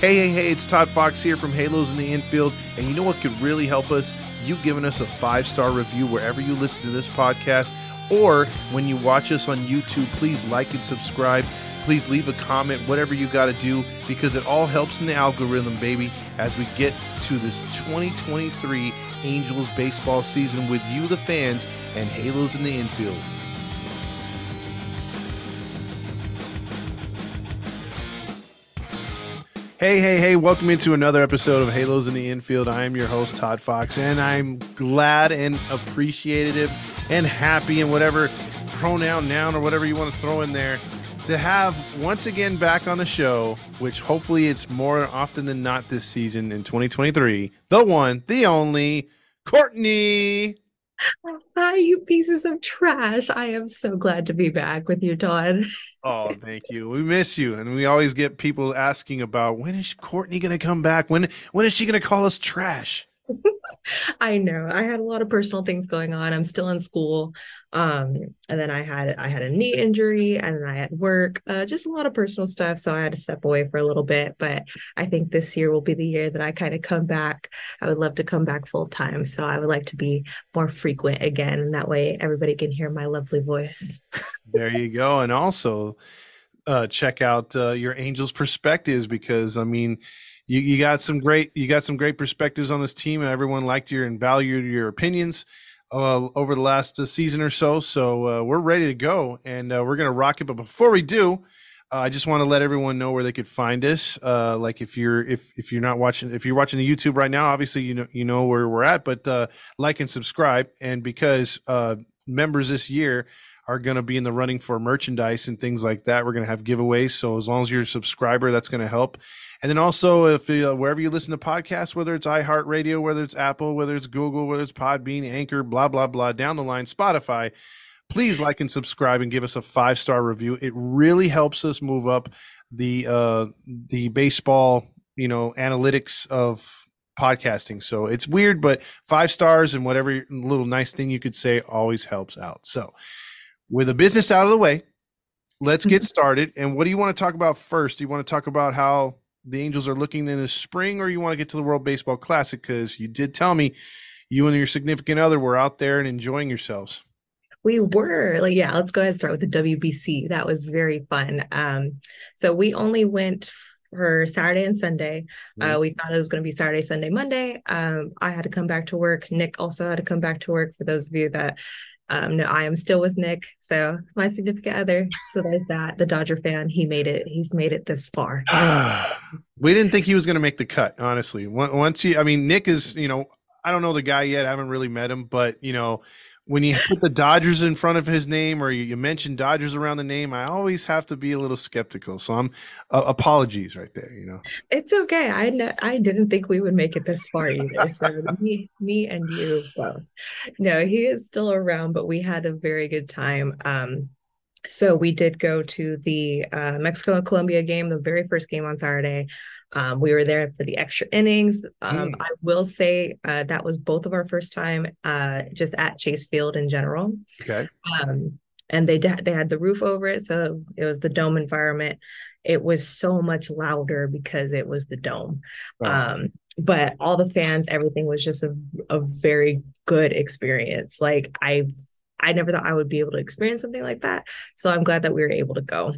Hey, hey, hey, it's Todd Fox here from Halos in the Infield. And you know what could really help us? You giving us a five star review wherever you listen to this podcast. Or when you watch us on YouTube, please like and subscribe. Please leave a comment, whatever you got to do, because it all helps in the algorithm, baby, as we get to this 2023 Angels baseball season with you, the fans, and Halos in the Infield. Hey, hey, hey, welcome into another episode of Halos in the Infield. I am your host, Todd Fox, and I'm glad and appreciative and happy and whatever pronoun, noun, or whatever you want to throw in there to have once again back on the show, which hopefully it's more often than not this season in 2023, the one, the only, Courtenee. Hi, you pieces of trash. I am so glad to be back with you, Todd. Oh, thank you. We miss you. And we always get people asking about when is Courtenee going to come back? When when is she going to call us trash? I know. I had a lot of personal things going on. I'm still in school. Um, and then I had I had a knee injury and then I had work, uh, just a lot of personal stuff. So I had to step away for a little bit. But I think this year will be the year that I kind of come back. I would love to come back full time. So I would like to be more frequent again. And that way everybody can hear my lovely voice. there you go. And also uh check out uh, your angels perspectives because I mean you, you got some great you got some great perspectives on this team, and everyone liked your and valued your opinions uh, over the last uh, season or so. So uh, we're ready to go, and uh, we're gonna rock it. But before we do, uh, I just want to let everyone know where they could find us. Uh, like if you're if if you're not watching if you're watching the YouTube right now, obviously you know you know where we're at. But like and subscribe, and because members this year are going to be in the running for merchandise and things like that. We're going to have giveaways. So as long as you're a subscriber, that's going to help. And then also, if uh, wherever you listen to podcasts, whether it's iHeartRadio, whether it's Apple, whether it's Google, whether it's Podbean, Anchor, blah blah blah, down the line, Spotify, please like and subscribe and give us a five star review. It really helps us move up the uh, the baseball, you know, analytics of podcasting. So it's weird, but five stars and whatever little nice thing you could say always helps out. So with the business out of the way, let's get started. And what do you want to talk about first? Do you want to talk about how the Angels are looking in the spring, or you want to get to the World Baseball Classic? Because you did tell me you and your significant other were out there and enjoying yourselves. We were like, yeah, let's go ahead and start with the WBC. That was very fun. Um, so we only went for Saturday and Sunday. Uh, mm-hmm. Uh, we thought it was going to be Saturday, Sunday, Monday. Um, I had to come back to work. Nick also had to come back to work. For those of you that um, no, I am still with Nick. So my significant other. So there's that. The Dodger fan. He made it. He's made it this far. we didn't think he was going to make the cut. Honestly, once he, I mean, Nick is. You know, I don't know the guy yet. I haven't really met him, but you know, when you put the Dodgers in front of his name or you, you mention Dodgers around the name, I always have to be a little skeptical. So I'm uh, apologies right there. You know, it's okay. I didn't think we would make it this far either. So me, me and you both. No, he is still around, but we had a very good time. Um, so we did go to the uh, Mexico and Colombia game, the very first game on Saturday. Um, we were there for the extra innings. Um, mm. I will say uh, that was both of our first time uh, just at Chase Field in general. Okay. Um, and they they had the roof over it, so it was the dome environment. It was so much louder because it was the dome. Um, but all the fans, everything was just a, a very good experience. Like I I never thought I would be able to experience something like that. So I'm glad that we were able to go.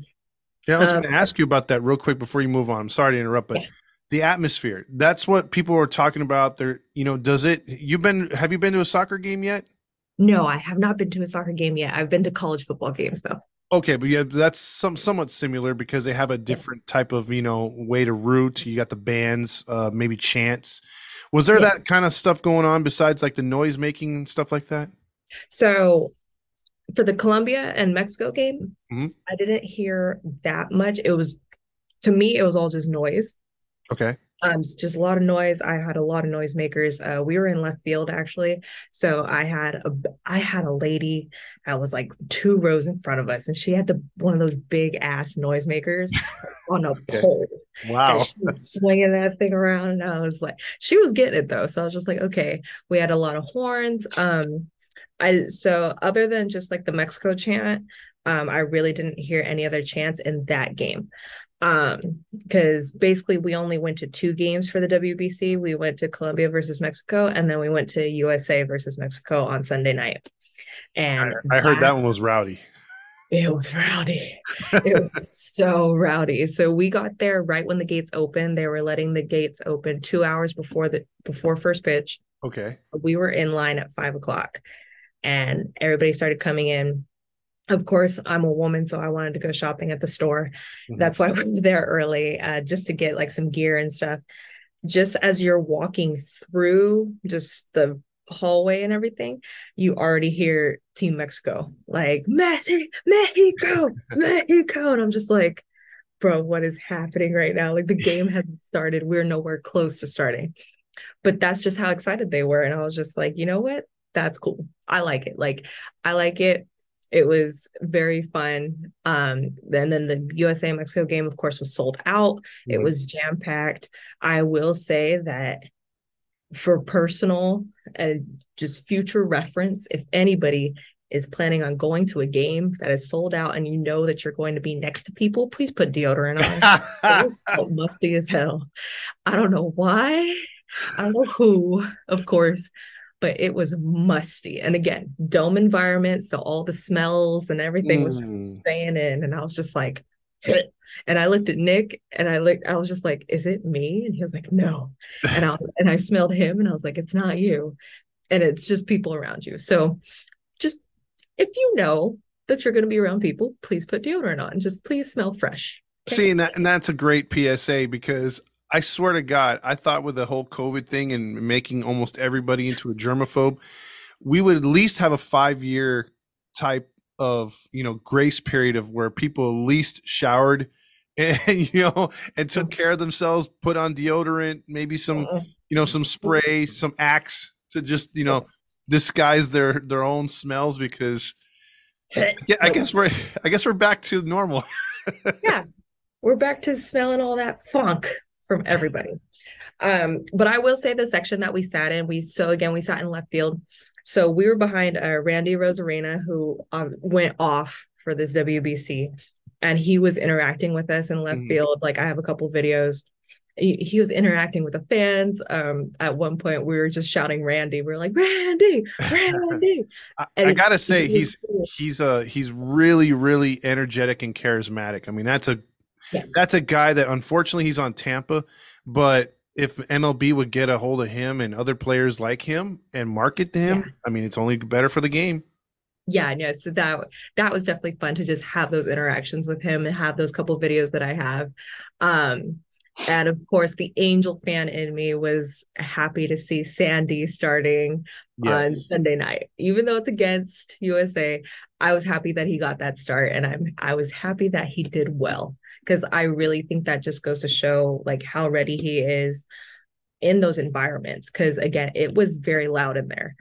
Yeah, I was um, going to ask you about that real quick before you move on. I'm sorry to interrupt, but yeah. the atmosphere, that's what people are talking about. There, you know, does it, you've been, have you been to a soccer game yet? No, I have not been to a soccer game yet. I've been to college football games though. Okay, but yeah, that's some somewhat similar because they have a different yes. type of you know way to root. You got the bands, uh, maybe chants. Was there yes. that kind of stuff going on besides like the noise making and stuff like that? So for the Colombia and Mexico game, mm-hmm. I didn't hear that much. It was to me, it was all just noise. Okay. Um, just a lot of noise. I had a lot of noisemakers. Uh, we were in left field actually, so I had a I had a lady that was like two rows in front of us, and she had the one of those big ass noisemakers on a pole. Wow, swinging that thing around, and I was like, she was getting it though. So I was just like, okay. We had a lot of horns. Um, I so other than just like the Mexico chant, um, I really didn't hear any other chants in that game. Um, because basically we only went to two games for the WBC. We went to Colombia versus Mexico, and then we went to USA versus Mexico on Sunday night. And I, I heard that, that one was rowdy. It was rowdy. it was so rowdy. So we got there right when the gates opened. They were letting the gates open two hours before the before first pitch. Okay. We were in line at five o'clock, and everybody started coming in. Of course, I'm a woman, so I wanted to go shopping at the store. Mm-hmm. That's why we were there early, uh, just to get like some gear and stuff. Just as you're walking through just the hallway and everything, you already hear Team Mexico, like Messi, Mexico, Mexico. And I'm just like, bro, what is happening right now? Like the game hasn't started. We're nowhere close to starting. But that's just how excited they were. And I was just like, you know what? That's cool. I like it. Like, I like it. It was very fun. Um, and then the USA Mexico game, of course, was sold out. Mm-hmm. It was jam packed. I will say that for personal and just future reference, if anybody is planning on going to a game that is sold out and you know that you're going to be next to people, please put deodorant on. musty as hell. I don't know why. I don't know who, of course, but it was musty. And again, dome environment. So all the smells and everything mm. was just mm. staying in. And I was just like, and I looked at Nick and I looked, I was just like, is it me? And he was like, no. And I and I smelled him and I was like, it's not you. And it's just people around you. So just if you know that you're going to be around people, please put deodorant on. Just please smell fresh. Okay? See, and, that, and that's a great PSA because I swear to God, I thought with the whole COVID thing and making almost everybody into a germaphobe, we would at least have a five year type of you know grace period of where people at least showered and you know and took mm-hmm. care of themselves put on deodorant maybe some uh-uh. you know some spray some axe to just you know disguise their their own smells because eh, yeah i guess we're i guess we're back to normal. Yeah we're back to smelling all that funk from everybody um but i will say the section that we sat in we so again we sat in left field so we were behind uh, Randy Arozarena, who um, went off for this WBC, and he was interacting with us in left mm-hmm. field. Like I have a couple videos. He, he, was interacting with the fans. Um, at one point, we were just shouting Randy. We are like Randy, Randy. I, I, gotta say, he's he's a he's really really energetic and charismatic. I mean, that's a yes. that's a guy that unfortunately he's on Tampa, but if MLB would get a hold of him and other players like him and market to him, yeah. I mean, it's only better for the game. Yeah, no, so that that was definitely fun to just have those interactions with him and have those couple videos that I have. Um, and of course, the Angel fan in me was happy to see Sandy starting on Sunday night, even though it's against USA. I was happy that he got that start, and I'm I was happy that he did well because I really think that just goes to show like how ready he is in those environments. Because again, it was very loud in there,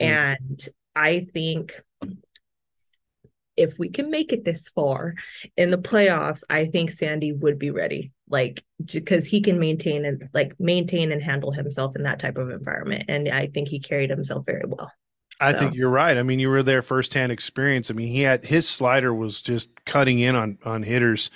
mm. and I think if we can make it this far in the playoffs, I think Sandy would be ready. Like because he can maintain and like maintain and handle himself in that type of environment. And I think he carried himself very well. I so. think you're right. I mean, you were there firsthand experience. I mean, he had his slider was just cutting in on on hitters.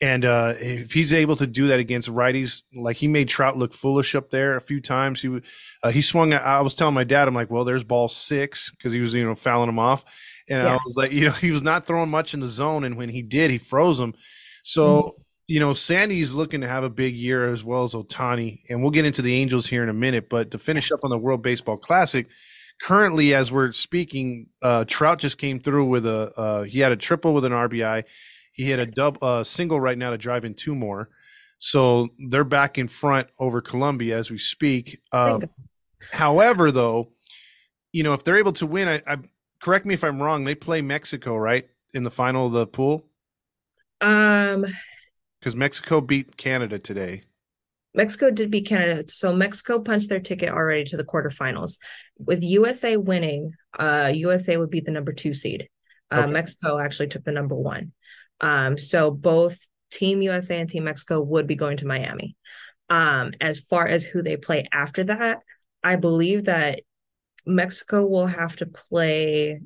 And uh, if he's able to do that against righties, like he made Trout look foolish up there a few times. He uh, he swung. I was telling my dad, I'm like, well, there's ball six because he was you know fouling him off, and yeah. I was like, you know, he was not throwing much in the zone, and when he did, he froze him. So. Mm-hmm. You know, Sandy's looking to have a big year as well as Ohtani. and we'll get into the Angels here in a minute. But to finish up on the World Baseball Classic, currently as we're speaking, uh, Trout just came through with a uh, he had a triple with an RBI. He hit a dub uh, single right now to drive in two more. So they're back in front over Colombia as we speak. Uh, however, though, you know if they're able to win, I, I correct me if I'm wrong. They play Mexico right in the final of the pool. Um, because Mexico beat Canada today. Mexico did beat Canada, so Mexico punched their ticket already to the quarterfinals. With USA winning, uh, USA would be the number two seed. Uh, okay. Mexico actually took the number one. Um, so both Team USA and Team Mexico would be going to Miami. Um, as far as who they play after that, I believe that Mexico will have to play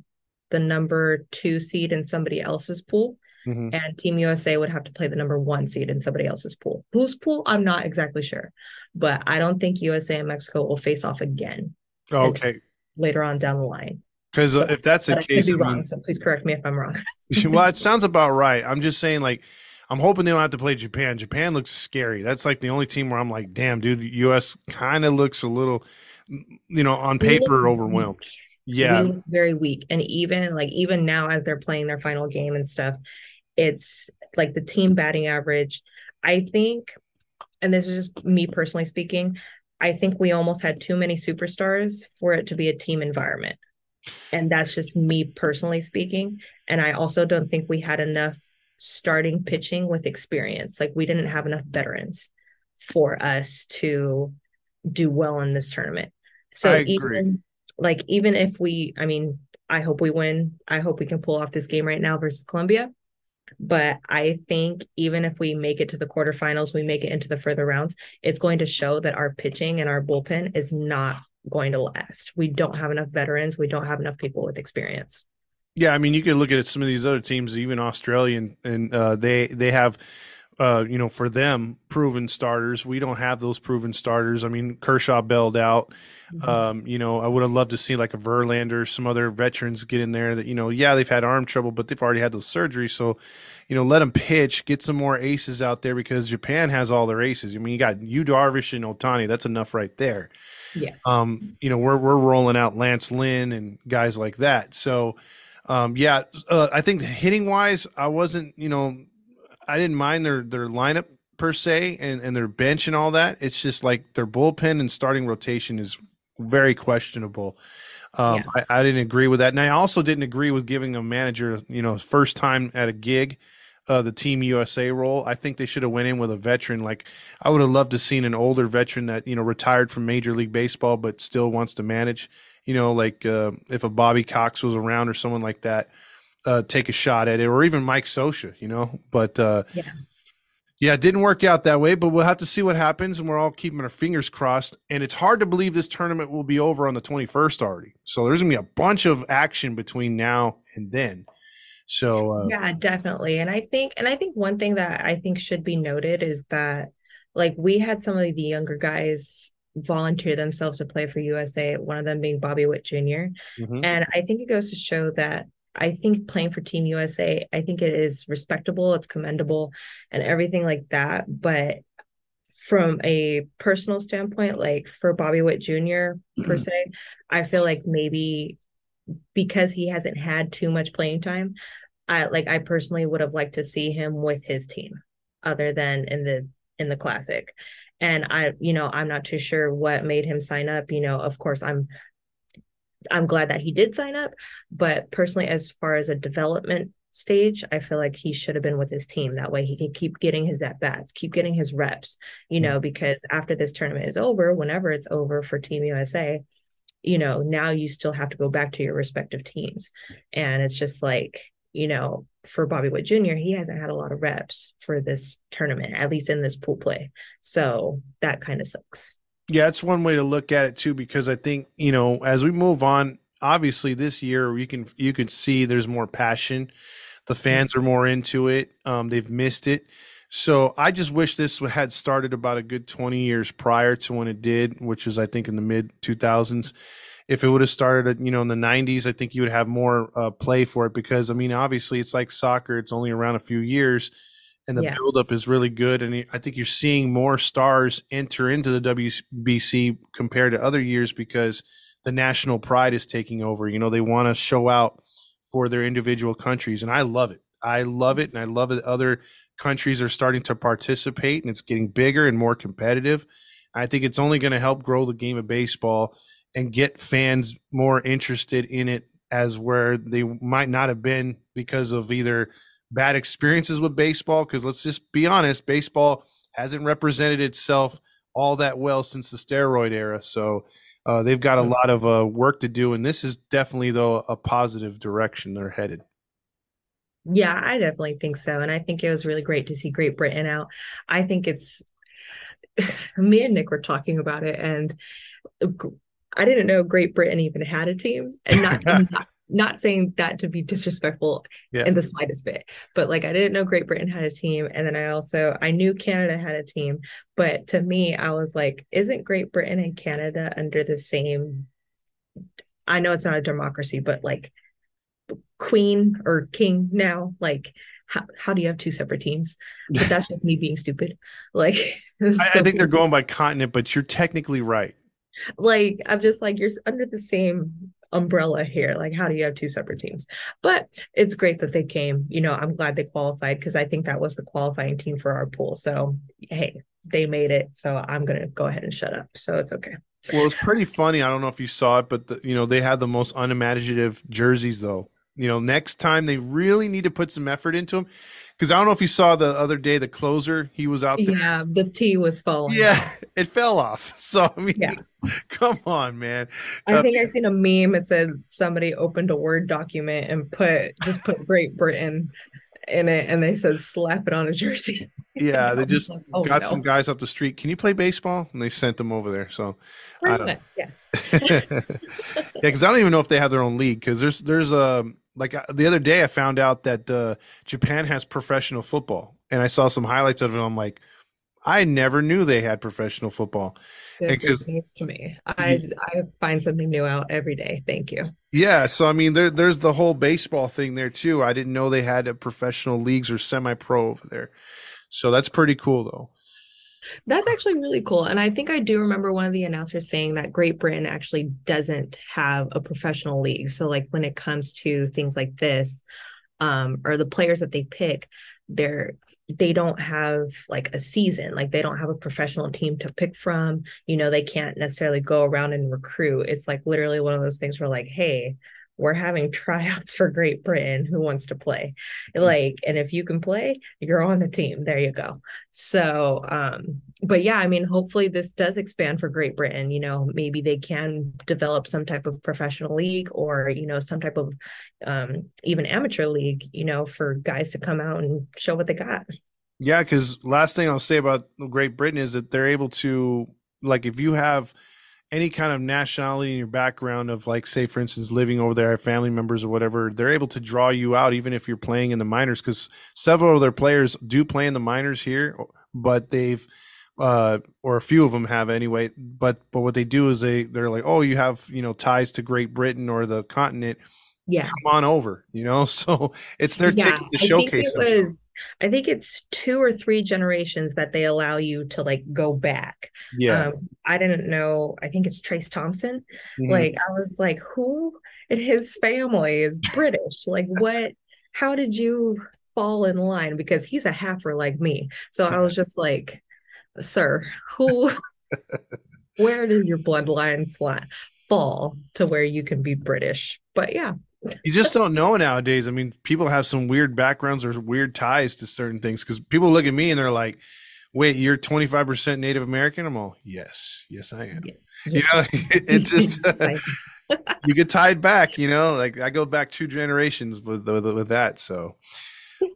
the number two seed in somebody else's pool. mm-hmm. and Team USA would have to play the number one seed in somebody else's pool. Whose pool? I'm not exactly sure, but I don't think USA and Mexico will face off again. Okay. Later on down the line. Because uh, if that's the case, I be wrong. Mean, so please correct me if I'm wrong. well, it sounds about right. I'm just saying, like, I'm hoping they don't have to play Japan. Japan looks scary. That's like the only team where I'm like, damn, dude, the U.S. kind of looks a little, you know, on paper overwhelmed. Yeah, very weak. And even like even now, as they're playing their final game and stuff, it's like the team batting average. I think, and this is just me personally speaking, I think we almost had too many superstars for it to be a team environment. And that's just me personally speaking. And I also don't think we had enough starting pitching with experience. Like we didn't have enough veterans for us to do well in this tournament. So even like even if we, I mean, I hope we win. I hope we can pull off this game right now versus Colombia. But I think even if we make it to the quarterfinals, we make it into the further rounds, it's going to show that our pitching and our bullpen is not going to last. We don't have enough veterans. We don't have enough people with experience. Yeah, I mean, you can look at some of these other teams, even Australian, and uh, they they have, uh, you know, for them proven starters. We don't have those proven starters. I mean, Kershaw bailed out. Mm-hmm. Um, you know, I would have loved to see like a Verlander, some other veterans get in there that you know, yeah, they've had arm trouble, but they've already had those surgeries. So, you know, let them pitch, get some more aces out there because Japan has all their aces. I mean, you got Yu Darvish and Ohtani. That's enough right there. Yeah. Um, you know, we're we're rolling out Lance Lynn and guys like that. So, um, yeah, uh, I think hitting wise, I wasn't, you know, I didn't mind their their lineup per se and and their bench and all that. It's just like their bullpen and starting rotation is very questionable. Um, yeah. I, I, didn't agree with that, and I also didn't agree with giving a manager, you know, first time at a gig uh, the Team USA role. I think they should have went in with a veteran. Like I would have loved to seen an older veteran that you know retired from Major League Baseball but still wants to manage. You know, like uh, if a Bobby Cox was around or someone like that, uh, take a shot at it, or even Mike Scioscia. You know, but uh, yeah. Yeah, it didn't work out that way, but we'll have to see what happens, and we're all keeping our fingers crossed. And it's hard to believe this tournament will be over on the 21st already. So there's gonna be a bunch of action between now and then. So uh, yeah, definitely. And I think, and I think one thing that I think should be noted is that, like, we had some of the younger guys volunteer themselves to play for USA. One of them being Bobby Witt junior mm-hmm. and I think it goes to show that I think playing for Team USA, I think it is respectable, it's commendable, and everything like that. But from a personal standpoint, like for Bobby Witt Jr. per se, I feel like maybe because he hasn't had too much playing time, I like I personally would have liked to see him with his team other than in the in the classic. And I, you know, I'm not too sure what made him sign up. You know, of course I'm I'm glad that he did sign up, but personally as far as a development stage, I feel like he should have been with his team. That way he could keep getting his at bats, keep getting his reps, you know, because after this tournament is over, whenever it's over for Team USA, you know, now you still have to go back to your respective teams. And it's just like, you know, for Bobby Witt Jr., he hasn't had a lot of reps for this tournament, at least in this pool play. So that kind of sucks. Yeah, it's one way to look at it too, because I think, you know, as we move on, obviously this year you can you can see there's more passion. The fans are more into it. Um, they've missed it. So I just wish this had started about a good 20 years prior to when it did, which was I think in the mid 2000s if it would have started, you know, in the 90s, I think you would have more uh, play for it because, I mean, obviously it's like soccer, it's only around a few years and the yeah. buildup is really good. And I think you're seeing more stars enter into the WBC compared to other years because the national pride is taking over. You know, they want to show out for their individual countries. And I love it. I love it. And I love that other countries are starting to participate and it's getting bigger and more competitive. I think it's only going to help grow the game of baseball and get fans more interested in it as where they might not have been because of either bad experiences with baseball because let's just be honest baseball hasn't represented itself all that well since the steroid era. So uh, they've got a lot of uh, work to do and this is definitely though a positive direction they're headed. Yeah i definitely think so and i think it was really great to see great britain out. I think it's me and nick were talking about it and I didn't know Great Britain even had a team, and not not saying that to be disrespectful yeah. in the slightest bit, but like I didn't know Great Britain had a team. And then I also, I knew Canada had a team. But to me, I was like, isn't Great Britain and Canada under the same? I know it's not a democracy, but like queen or king now, like how, how do you have two separate teams? But that's just me being stupid. Like, I, so I think they're going by continent, but you're technically right. Like, I'm just like, you're under the same umbrella here. Like, how do you have two separate teams? But it's great that they came. You know, I'm glad they qualified because I think that was the qualifying team for our pool. So, hey, they made it. So I'm to go ahead and shut up. So it's okay. Well, it's pretty funny. I don't know if you saw it, but the, you know they had the most unimaginative jerseys though. You know, next time they really need to put some effort into them. Because I don't know if you saw the other day the closer he was out there. Yeah, the T was falling. Yeah, it fell off. So I mean, yeah. come on, man. I uh, think I seen a meme. It said somebody opened a Word document and put just put Great Britain in it, and they said slap it on a jersey. Yeah, they just like, oh, got no. some guys up the street. Can you play baseball? And they sent them over there. So, Perfect. I don't. yes. yeah, because I don't even know if they have their own league. Because there's there's a um, like uh, the other day I found out that uh, Japan has professional football, and I saw some highlights of it. I'm like, I never knew they had professional football. This is news to me. I I find something new out every day. Thank you. Yeah, so I mean, there, there's the whole baseball thing there too. I didn't know they had a professional leagues or semi-pro over there, so that's pretty cool though. That's actually really cool. And I think I do remember one of the announcers saying that Great Britain actually doesn't have a professional league. So like when it comes to things like this, um, or the players that they pick, they're they don't have like a season like they don't have a professional team to pick from you know they can't necessarily go around and recruit it's like literally one of those things where like hey we're having tryouts for Great Britain. Who wants to play? Mm. Like, and if you can play, you're on the team. There you go. So, um, but yeah, I mean, hopefully this does expand for Great Britain. You know, maybe they can develop some type of professional league or, you know, some type of um, even amateur league, you know, for guys to come out and show what they got. Yeah, because last thing I'll say about Great Britain is that they're able to, like, if you have any kind of nationality in your background of like say for instance living over there family members or whatever they're able to draw you out even if you're playing in the minors because several of their players do play in the minors here but they've uh, or a few of them have anyway but but what they do is they they're like oh you have you know ties to great britain or the continent yeah. come on over you know? So it's their yeah, ticket to showcase I think it was i think it's two or three generations that they allow you to like go back. Yeah. Um, i didn't know i think it's trayce thompson. Mm-hmm. like i was like who in his family is british? Like what how did you fall in line? Because he's a halfer like me. So i was just like sir who where did your bloodline fly, fall to where you can be british? But yeah you just don't know nowadays. I mean, people have some weird backgrounds or weird ties to certain things because people look at me and they're like, "Wait, you're 25 percent Native American?" I'm all, "Yes, yes, I am." You know, it, it just you get tied back. You know, like I go back two generations with with, with that. So,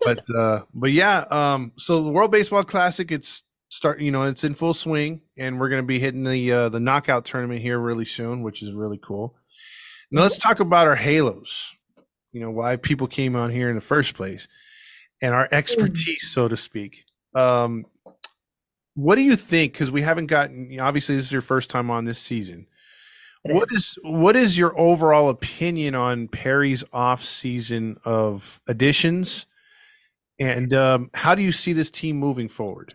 but uh, but yeah. Um, so the World Baseball Classic, it's start. You know, it's in full swing, and we're going to be hitting the uh, the knockout tournament here really soon, which is really cool. Now let's talk about our halos. You know why people came on here in the first place, and our expertise, so to speak. Um, what do you think? Because we haven't gotten. Obviously, this is your first time on this season. What is what is your overall opinion on Perry's off season of additions, and um, how do you see this team moving forward?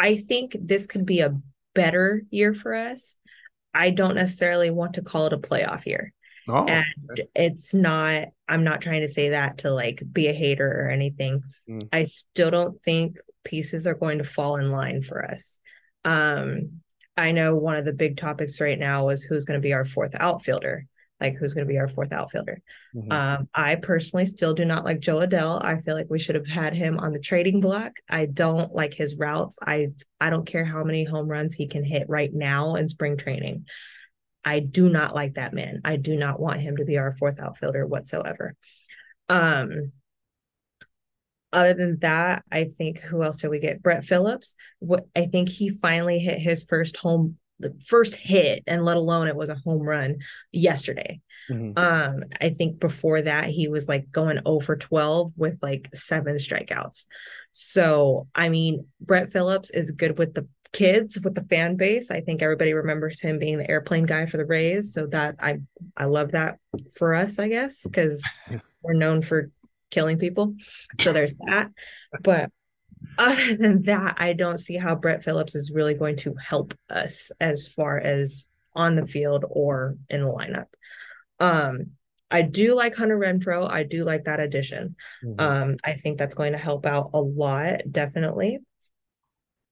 I think this could be a better year for us. I don't necessarily want to call it a playoff year. Oh, and okay. it's not, I'm not trying to say that to like be a hater or anything. Mm. I still don't think pieces are going to fall in line for us. Um, I know one of the big topics right now is who's going to be our fourth outfielder like who's going to be our fourth outfielder. Mm-hmm. Um, I personally still do not like Jo Adell. I feel like we should have had him on the trading block. I don't like his routes. I I don't care how many home runs he can hit right now in spring training. I do not like that man. I do not want him to be our fourth outfielder whatsoever. Um, other than that, I think who else did we get? Brett Phillips. What I think he finally hit his first home the first hit, and let alone it was a home run yesterday. Mm-hmm. Um, I think before that he was like going 0 for 12 with like seven strikeouts. So I mean, Brett Phillips is good with the kids, with the fan base. I think everybody remembers him being the airplane guy for the Rays. So that I I love that for us, I guess, because we're known for killing people. So there's that. But other than that, I don't see how Brett Phillips is really going to help us as far as on the field or in the lineup. Um, I do like Hunter Renfroe. I do like that addition. Mm-hmm. Um, I think that's going to help out a lot, definitely.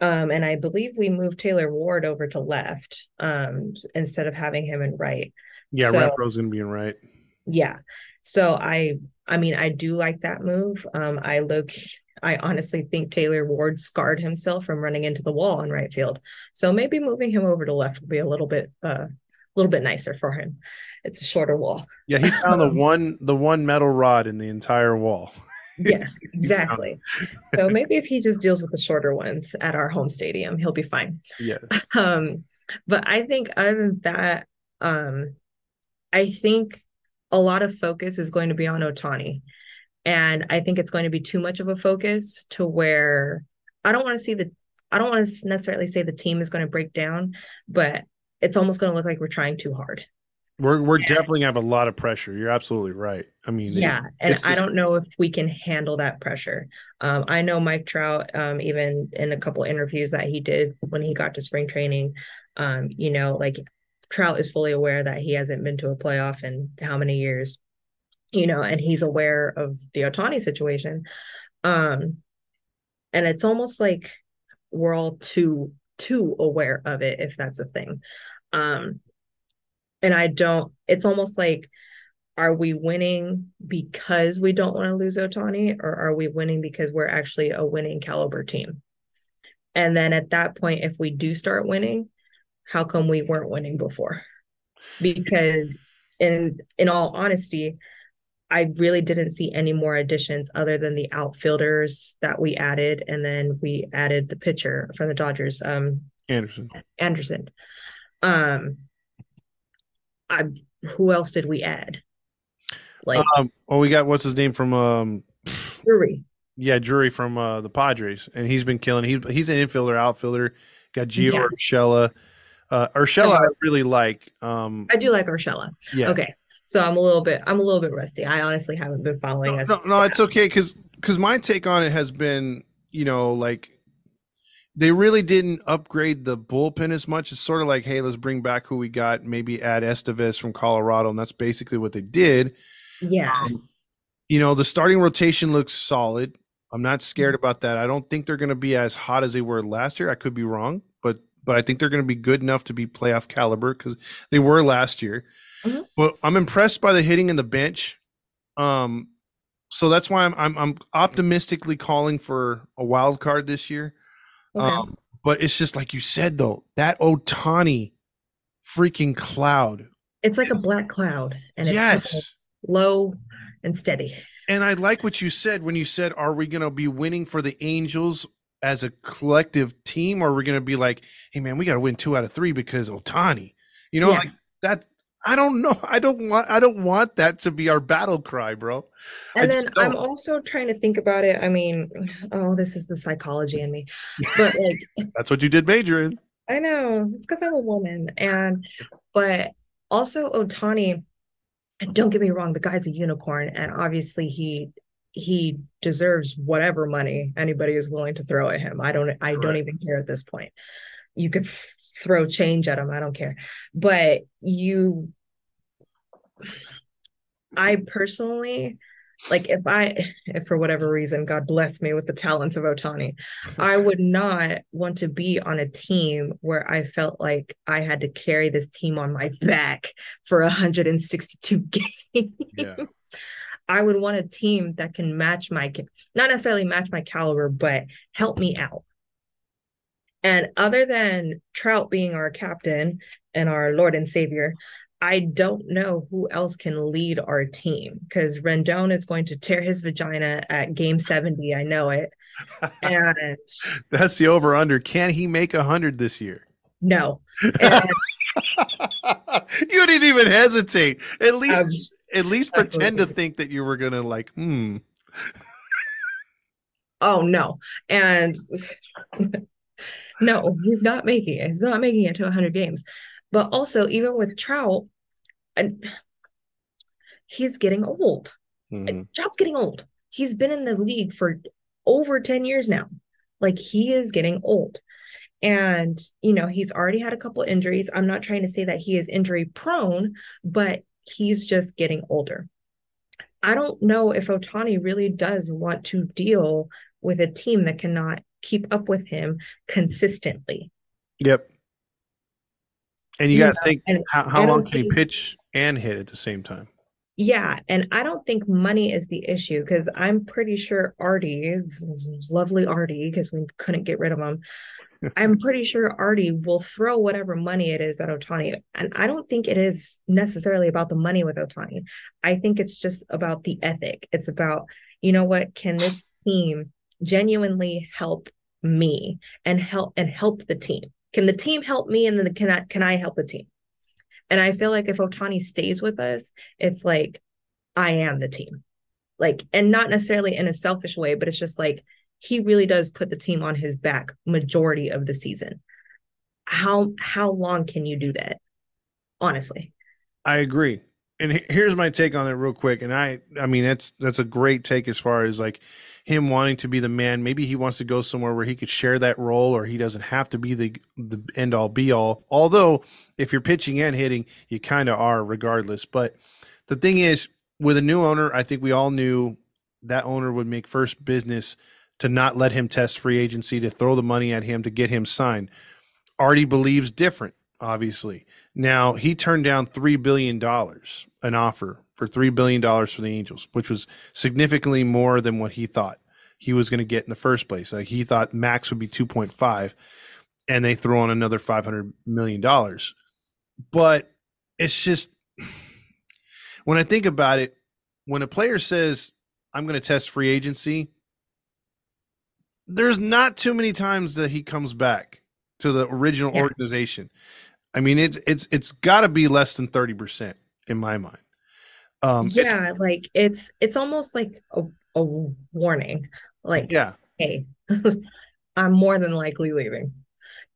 Um, and I believe we moved Taylor Ward over to left um, instead of having him in right. Yeah, so, Renfroe's gonna be in right. Yeah. So I I mean I do like that move. Um, I look I honestly think Taylor Ward scarred himself from running into the wall in right field. So maybe moving him over to left will be a little bit uh, a little bit nicer for him. It's a shorter wall. Yeah, he found the one the one metal rod in the entire wall. yes, exactly. so maybe if he just deals with the shorter ones at our home stadium, he'll be fine. Yes. Um, but I think other than that, um, I think a lot of focus is going to be on Ohtani. And I think it's going to be too much of a focus to where I don't want to see the I don't want to necessarily say the team is going to break down, but it's almost going to look like we're trying too hard. We're we're definitely have a lot of pressure. You're absolutely right. I mean, yeah, and I don't know if we can handle that pressure. Um, I know Mike Trout, um, even in a couple interviews that he did when he got to spring training, um, you know, like Trout is fully aware that he hasn't been to a playoff in how many years, you know, and he's aware of the Ohtani situation. Um, and it's almost like we're all too too aware of it, if that's a thing. Um, and I don't, it's almost like, are we winning because we don't want to lose Ohtani, or are we winning because we're actually a winning caliber team? And then at that point, if we do start winning, how come we weren't winning before? Because in in all honesty, I really didn't see any more additions other than the outfielders that we added, and then we added the pitcher from the Dodgers, um, Anderson. Anderson. Um, I who else did we add? Like, um, well, we got what's his name from um, Drury. Yeah, Drury from uh, the Padres, and he's been killing. He's he's an infielder, outfielder. Got Gio yeah. Urshela. Uh, Urshela, I really like. Um, I do like Urshela. Yeah. Okay. So I'm a little bit I'm a little bit rusty. I honestly haven't been following no, No, no, it's okay because because my take on it has been you know like they really didn't upgrade the bullpen as much. It's sort of like, hey, let's bring back who we got, maybe add Estevez from Colorado, and that's basically what they did. Yeah. Um, you know, the starting rotation looks solid. I'm not scared mm-hmm. about that. I don't think they're going to be as hot as they were last year. I could be wrong, but but I think they're going to be good enough to be playoff caliber because they were last year. Mm-hmm. But I'm impressed by the hitting in the bench. Um, so that's why I'm, I'm I'm optimistically calling for a wild card this year. Okay. Um, but it's just like you said though, that Ohtani freaking cloud. It's like a black cloud, and it's yes. low and steady. And I like what you said when you said, "Are we going to be winning for the Angels as a collective team, or are we going to be like, hey man, we got to win two out of three because Ohtani?" You know, yeah. like that. I don't know. I don't want. I don't want that to be our battle cry, bro. And I then I'm also trying to think about it. I mean, oh, this is the psychology in me, but like that's what you did major in. I know it's because I'm a woman, and but also Ohtani. Don't get me wrong. The guy's a unicorn, and obviously he he deserves whatever money anybody is willing to throw at him. I don't. I don't even care at this point. You could throw change at them. I don't care. But you, I personally, like if I, if for whatever reason, God bless me with the talents of Ohtani, I would not want to be on a team where I felt like I had to carry this team on my back for 162 games. Yeah. I would want a team that can match my, not necessarily match my caliber, but help me out. And other than Trout being our captain and our Lord and Savior, I don't know who else can lead our team because Rendon is going to tear his vagina at game 70. I know it. And that's the over under. Can he make a hundred this year? no. And, you didn't even hesitate. At least, um, at least pretend to think that you were gonna like, hmm. Oh no, and no, he's not making it. He's not making it to 100 games. But also, even with Trout, and he's getting old. Mm-hmm. Trout's getting old. He's been in the league for over 10 years now. Like he is getting old. And, you know, he's already had a couple injuries. I'm not trying to say that he is injury prone, but he's just getting older. I don't know if Ohtani really does want to deal with a team that cannot keep up with him consistently. Yep. And you, you got to think how, how long can he pitch and hit at the same time? Yeah, and I don't think money is the issue because I'm pretty sure Artie, lovely Artie, because we couldn't get rid of him. I'm pretty sure Artie will throw whatever money it is at Ohtani. And I don't think it is necessarily about the money with Ohtani. I think it's just about the ethic. It's about, you know what, can this team genuinely help me and help and help the team? Can the team help me and then can I can I help the team? And I feel like if Ohtani stays with us, it's like I am the team. Like and not necessarily in a selfish way, but it's just like he really does put the team on his back majority of the season. How how long can you do that? Honestly. I agree and here's my take on it real quick and i i mean that's that's a great take as far as like him wanting to be the man. Maybe he wants to go somewhere where he could share that role or he doesn't have to be the the end all be all. Although if you're pitching and hitting you kind of are regardless. But the thing is with a new owner i think we all knew that owner would make first business to not let him test free agency to throw the money at him to get him signed. Artie believes different obviously. Now he turned down three billion dollars, an offer for three billion dollars for the Angels, which was significantly more than what he thought he was going to get in the first place. Like he thought max would be two point five, and they throw on another five hundred million dollars. But it's just when I think about it, when a player says, "I'm going to test free agency," there's not too many times that he comes back to the original yeah. organization. I mean, it's it's it's got to be less than thirty percent in my mind. Um, yeah, it, like it's it's almost like a, a warning. Like, yeah, hey, I'm more than likely leaving,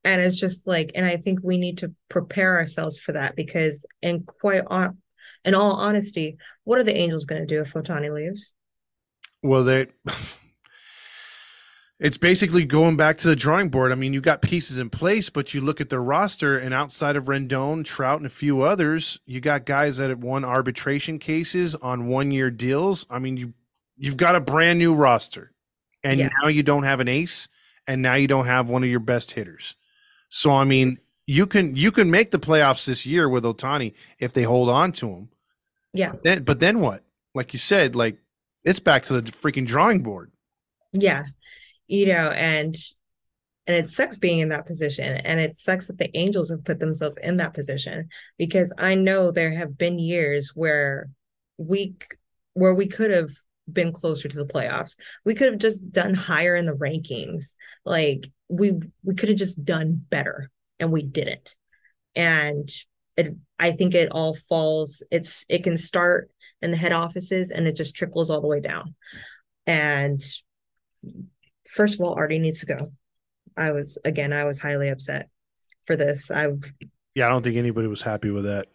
and it's just like, and I think we need to prepare ourselves for that because, in quite on, in all honesty, what are the Angels going to do if Ohtani leaves? Well, they it's basically going back to the drawing board. I mean, you got pieces in place, but you look at the roster, and outside of Rendon, Trout, and a few others, you got guys that have won arbitration cases on one-year deals. I mean, you you've got a brand new roster, and yeah. now you don't have an ace, and now you don't have one of your best hitters. So, I mean, you can you can make the playoffs this year with Ohtani if they hold on to him. Yeah. Then, but then what? Like you said, like it's back to the freaking drawing board. Yeah you know, and and it sucks being in that position and it sucks that the angels have put themselves in that position because i know there have been years where we where we could have been closer to the playoffs we could have just done higher in the rankings like we we could have just done better and we didn't and it i think it all falls it's it can start in the head offices and it just trickles all the way down and first of all, Artie needs to go. I was again, I was highly upset for this. I yeah, I don't think anybody was happy with that.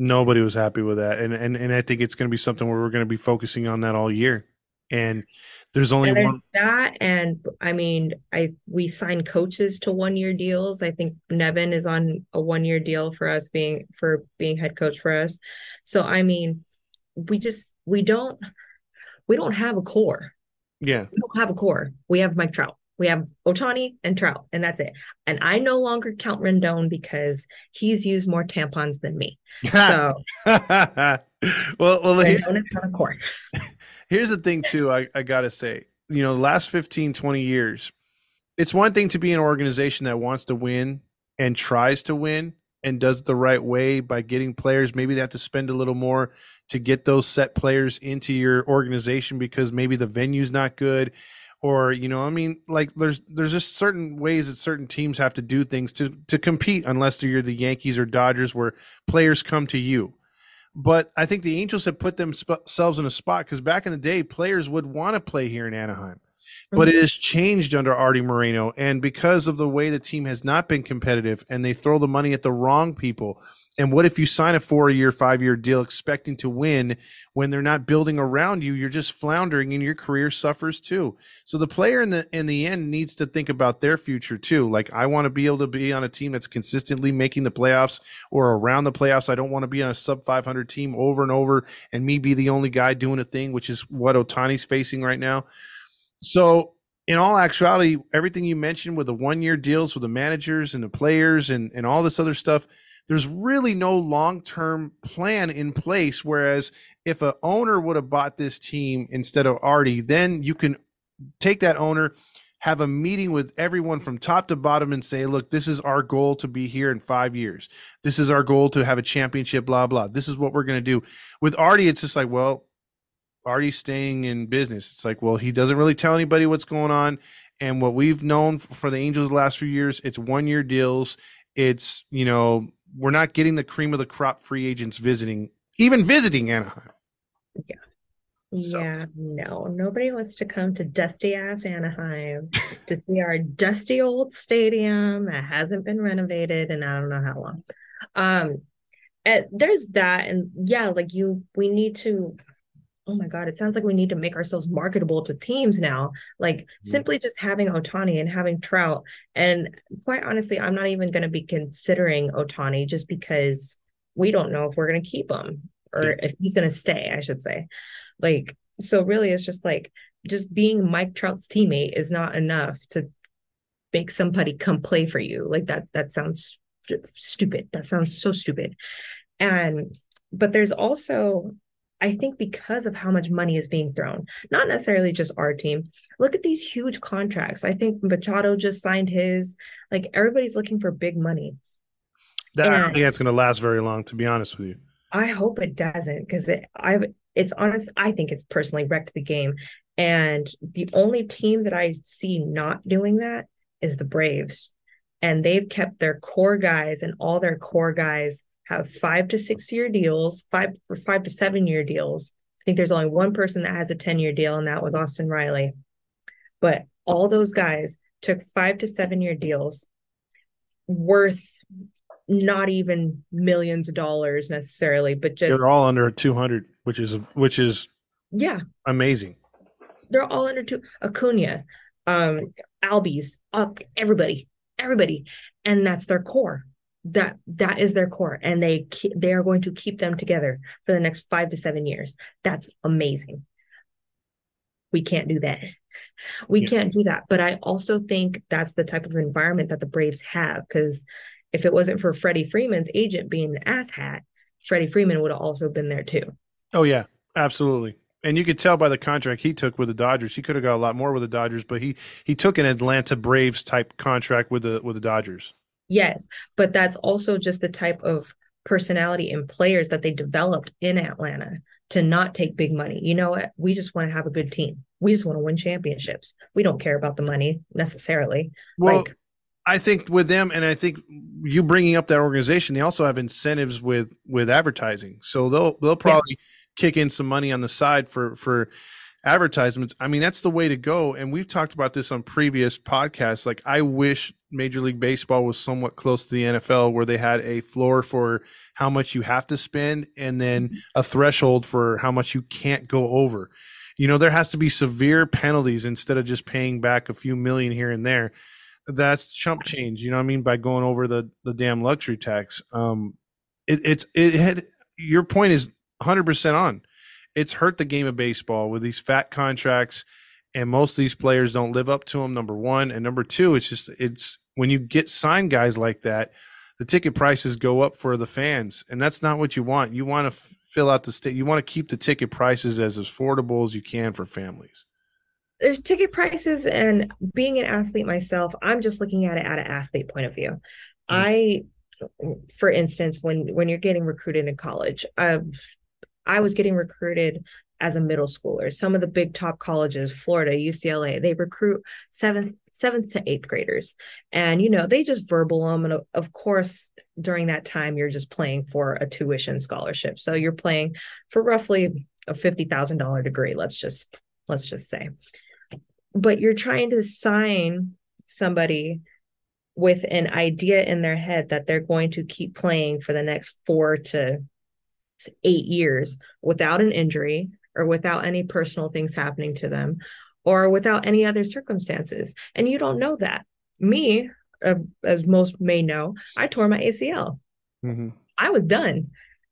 Nobody was happy with that, and and and I think it's going to be something where we're going to be focusing on that all year. And there's only and there's one that, and I mean, I we signed coaches to one year deals. I think Nevin is on a one year deal for us being for being head coach for us. So I mean, we just we don't we don't have a core yeah. We don't have a core. We have Mike Trout. We have Ohtani and Trout, and that's it. And I no longer count Rendon because he's used more tampons than me. So, well, well, Rendon is not a core. Here's the thing, too. I, I gotta say, you know, the last 15, 20 years, it's one thing to be an organization that wants to win and tries to win and does the right way by getting players. Maybe they have to spend a little more to get those set players into your organization because maybe the venue's not good or you know i mean like there's there's just certain ways that certain teams have to do things to to compete unless you're the yankees or dodgers where players come to you but i think the angels have put themselves in a spot because back in the day players would want to play here in anaheim but it mm-hmm. has changed under Artie Moreno. And because of the way the team has not been competitive and they throw the money at the wrong people. And what if you sign a four year, five year deal expecting to win when they're not building around you? You're just floundering and your career suffers too. So the player in the in the end needs to think about their future too. Like I want to be able to be on a team that's consistently making the playoffs or around the playoffs. I don't want to be on a sub 500 team over and over and me be the only guy doing a thing, which is what Ohtani's facing right now. So, in all actuality, everything you mentioned with the one year deals with the managers and the players and, and all this other stuff, there's really no long term plan in place. Whereas if an owner would have bought this team instead of Artie, then you can take that owner, have a meeting with everyone from top to bottom and say, look, this is our goal to be here in five years. This is our goal to have a championship, blah, blah. This is what we're going to do. With Artie, it's just like, well, already staying in business. It's like, well, he doesn't really tell anybody what's going on. And what we've known for the Angels the last few years, it's one year deals. It's, you know, we're not getting the cream of the crop free agents visiting, even visiting Anaheim. Yeah. So. Yeah, no, nobody wants to come to dusty ass Anaheim to see our dusty old stadium that hasn't been renovated and I don't know how long. Um, and there's that, and yeah, like you, we need to oh my god it sounds like we need to make ourselves marketable to teams now like mm-hmm. simply just having Ohtani and having trout. And quite honestly i'm not even going to be considering Ohtani just because we don't know if we're going to keep him or if he's going to stay i should say. Like so really it's just like just being mike trout's teammate is not enough to make somebody come play for you. Like that that sounds stupid. That sounds so stupid. And but there's also I think because of how much money is being thrown, not necessarily just our team. Look at these huge contracts. I think Machado just signed his. Like everybody's looking for big money. That, I don't think that's going to last very long, to be honest with you. I hope it doesn't, because it, I, it's honest. I think it's personally wrecked the game, and the only team that I see not doing that is the Braves, and they've kept their core guys and all their core guys have five to six year deals, five or five to seven year deals. I think there's only one person that has a 10 year deal, and that was Austin Riley. But all those guys took five to seven year deals worth not even millions of dollars necessarily, but just they're all under 200, which is which is yeah amazing. They're all under two Acuna, um, Albies, uh, everybody, everybody, and that's their core that that is their core and they they are going to keep them together for the next 5 to 7 years. That's amazing. We can't do that. We yeah. can't do that. But i also think that's the type of environment that the braves have cuz if it wasn't for Freddie Freeman's agent being the asshat Freddie Freeman would have also been there too. Oh yeah. Absolutely. And you could tell by the contract he took with the Dodgers, he could have got a lot more with the Dodgers, but he he took an Atlanta Braves type contract with the with the Dodgers. Yes, but that's also just the type of personality and players that they developed in Atlanta to not take big money. You know what? We just want to have a good team. We just want to win championships. We don't care about the money necessarily. Well, like I think with them, and I think you bringing up that organization, they also have incentives with with advertising, so they'll they'll probably yeah. kick in some money on the side for for advertisements. I mean, that's the way to go. And we've talked about this on previous podcasts. Like, I wish Major League Baseball was somewhat close to the NFL, where they had a floor for how much you have to spend and then mm-hmm. a threshold for how much you can't go over. You know, there has to be severe penalties instead of just paying back a few million here and there. That's chump change, you know what I mean, by going over the the damn luxury tax. Um it, it's it had your point is 100% on it's hurt the game of baseball with these fat contracts and most of these players don't live up to them number one. And number two it's just it's when you get signed guys like that the ticket prices go up for the fans and that's not what you want. You want to f- fill out the state you want to keep the ticket prices as affordable as you can for families. There's ticket prices and being an athlete myself i'm just looking at it at an athlete point of view. Mm-hmm. i for instance when when you're getting recruited in college uh, I was getting recruited as a middle schooler. Some of the big top colleges, Florida, UCLA, they recruit seventh seventh to eighth graders. And, you know, they just verbal them. And of course, during that time, you're just playing for a tuition scholarship. So you're playing for roughly a $50,000 degree, let's just, let's just say. But you're trying to sign somebody with an idea in their head that they're going to keep playing for the next four to eight years without an injury or without any personal things happening to them or without any other circumstances. And you don't know that. Me, uh, as most may know, I tore my ACL. Mm-hmm. I was done.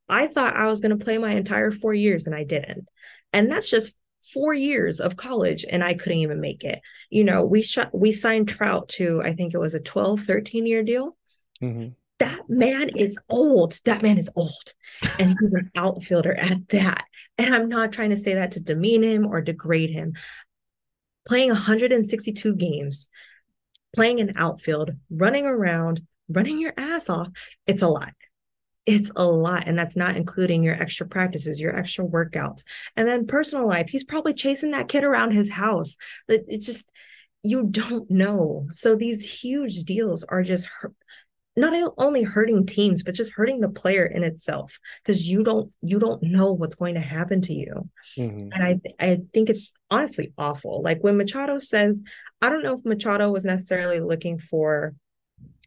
I thought I was going to play my entire four years and I didn't. And that's just four years of college and I couldn't even make it. You know, we shot, we signed Trout to, I think it was a 12, 13 year deal. Mm-hmm. That man is old. That man is old. And he's an outfielder at that. And I'm not trying to say that to demean him or degrade him playing 162 games, playing an outfield, running around, running your ass off, it's a lot. It's a lot. And that's not including your extra practices, your extra workouts. And then personal life, he's probably chasing that kid around his house. It's just, you don't know. So these huge deals are just not only hurting teams but just hurting the player in itself because you don't you don't know what's going to happen to you. Mm-hmm. and i i think it's honestly awful. Like when machado says i don't know if machado was necessarily looking for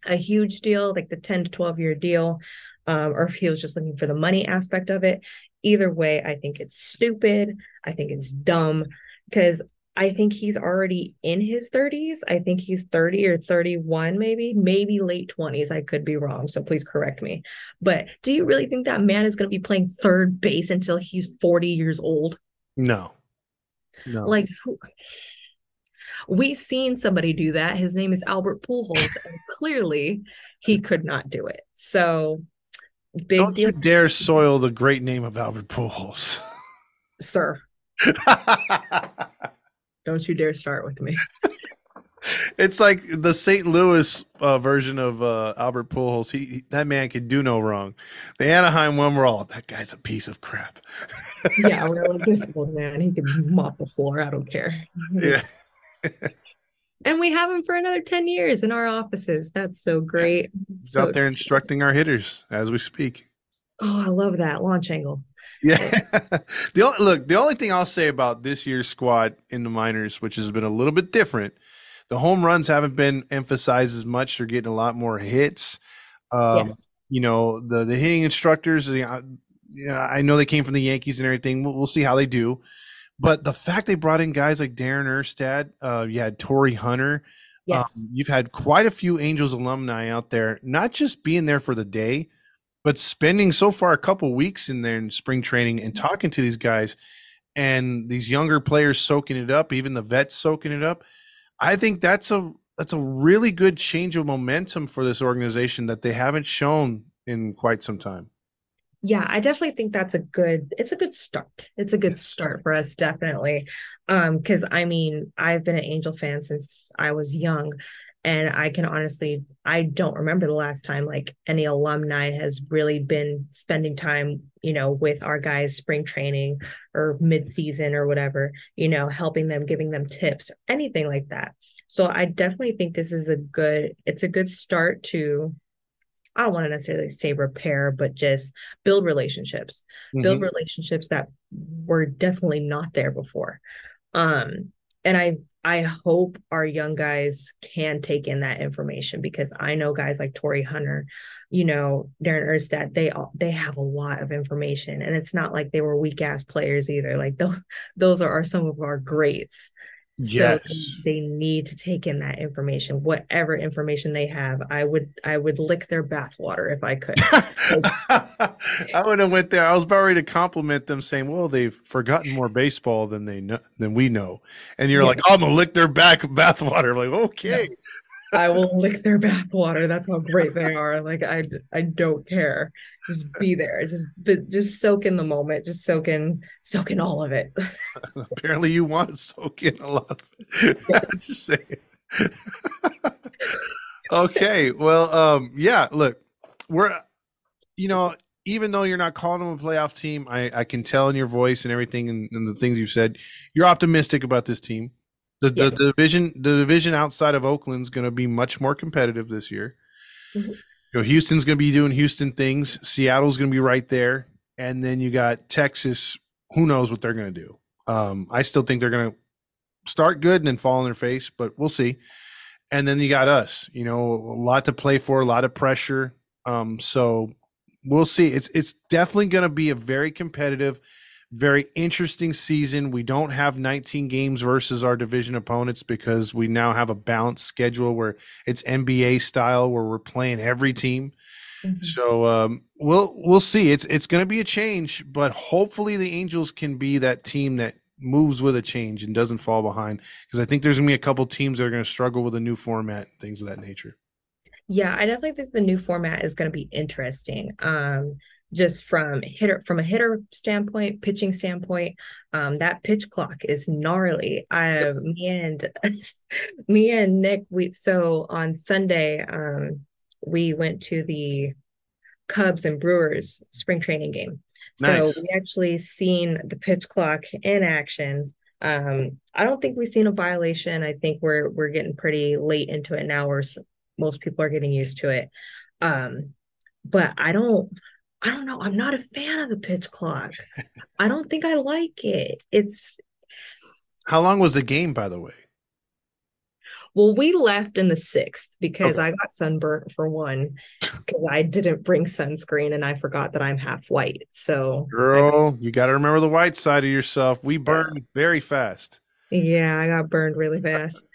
a huge deal like the 10 to 12 year deal um, or if he was just looking for the money aspect of it. Either way i think it's stupid. I think it's dumb because I think he's already in his 30s. I think he's 30 or 31, maybe, maybe late 20s. I could be wrong. So please correct me. But do you really think that man is going to be playing third base until he's 40 years old? No. No. Like, we've seen somebody do that. His name is Albert Pujols, and clearly he could not do it. So, big Don't deal. you dare soil the great name of Albert Pujols, sir. Don't you dare start with me. it's like the St. Louis uh, version of uh, Albert Pujols. He, he, that man can do no wrong. The Anaheim one, we're all that guy's a piece of crap. yeah, we're like this old man. He can mop the floor. I don't care. Yeah. and we have him for another 10 years in our offices. That's so great. He's so out there instructing our hitters as we speak. Oh, I love that launch angle. Yeah. the only, look, the only thing I'll say about this year's squad in the minors, which has been a little bit different, the home runs haven't been emphasized as much. They're getting a lot more hits. Um, yes. You know, the the hitting instructors. You know, I know they came from the Yankees and everything. We'll, we'll, see how they do. But the fact they brought in guys like Darren Erstad, uh, you had Torii Hunter. Yes. Um, you've had quite a few Angels alumni out there, not just being there for the day, but spending so far a couple weeks in there in spring training and mm-hmm. talking to these guys and these younger players soaking it up, even the vets soaking it up, I think that's a that's a really good change of momentum for this organization that they haven't shown in quite some time. Yeah, I definitely think that's a good it's a good start. It's a good start for us definitely. Um cuz I mean, I've been an Angel fan since I was young and i can honestly i don't remember the last time like any alumni has really been spending time you know with our guys spring training or mid-season or whatever you know helping them giving them tips or anything like that so i definitely think this is a good it's a good start to I don't want to necessarily say repair, but just build relationships, mm-hmm. build relationships that were definitely not there before. Um, and I I hope our young guys can take in that information because I know guys like Torii Hunter, you know, Darren Erstad, they all they have a lot of information. And it's not like they were weak ass players either. Like those those are, are some of our greats. Yes. So they need to take in that information, whatever information they have. I would I would lick their bathwater if I could. I would have went there. I was about ready to compliment them, saying, "Well, they've forgotten more baseball than they know than we know," and you're yeah. like, "I'm gonna lick their back bathwater." I'm like, okay. I will lick their bathwater. That's how great they are. Like I, I don't care. Just be there. Just, but just soak in the moment. Just soak in, soak in all of it. Apparently, you want to soak in a lot of it. Yeah. just saying. okay. Well, um, yeah. Look, we're, you know, even though you're not calling them a playoff team, I, I can tell in your voice and everything and, and the things you've said, you're optimistic about this team. The, yes. the, the division the division outside of Oakland's going to be much more competitive this year. Mm-hmm. You know, Houston's going to be doing Houston things. Seattle's going to be right there, and then you got Texas. Who knows what they're going to do? Um, I still think they're going to start good and then fall on their face, but we'll see. And then you got us. You know, a lot to play for, a lot of pressure. Um, so we'll see. It's it's definitely going to be a very competitive, very interesting season. We don't have 19 games versus our division opponents because we now have a balanced schedule where it's NBA style where we're playing every team. Mm-hmm. So um, we'll we'll see. It's it's going to be a change, but hopefully the Angels can be that team that moves with a change and doesn't fall behind because I think there's going to be a couple teams that are going to struggle with a new format, things of that nature. Yeah, I definitely think the new format is going to be interesting. Um, just from hitter from a hitter standpoint, pitching standpoint, um, that pitch clock is gnarly. I me and me and Nick, we so on Sunday, um, we went to the Cubs and Brewers spring training game. Nice. So we actually seen the pitch clock in action. Um, I don't think we've seen a violation. I think we're we're getting pretty late into it now. We're most people are getting used to it. Um, but I don't I don't know. I'm not a fan of the pitch clock. I don't think I like it. It's how long was the game, by the way? Well, we left in the sixth because okay. I got sunburnt for one because I didn't bring sunscreen and I forgot that I'm half white. So, girl, you got to remember the white side of yourself. We burn yeah. very fast. Yeah, I got burned really fast.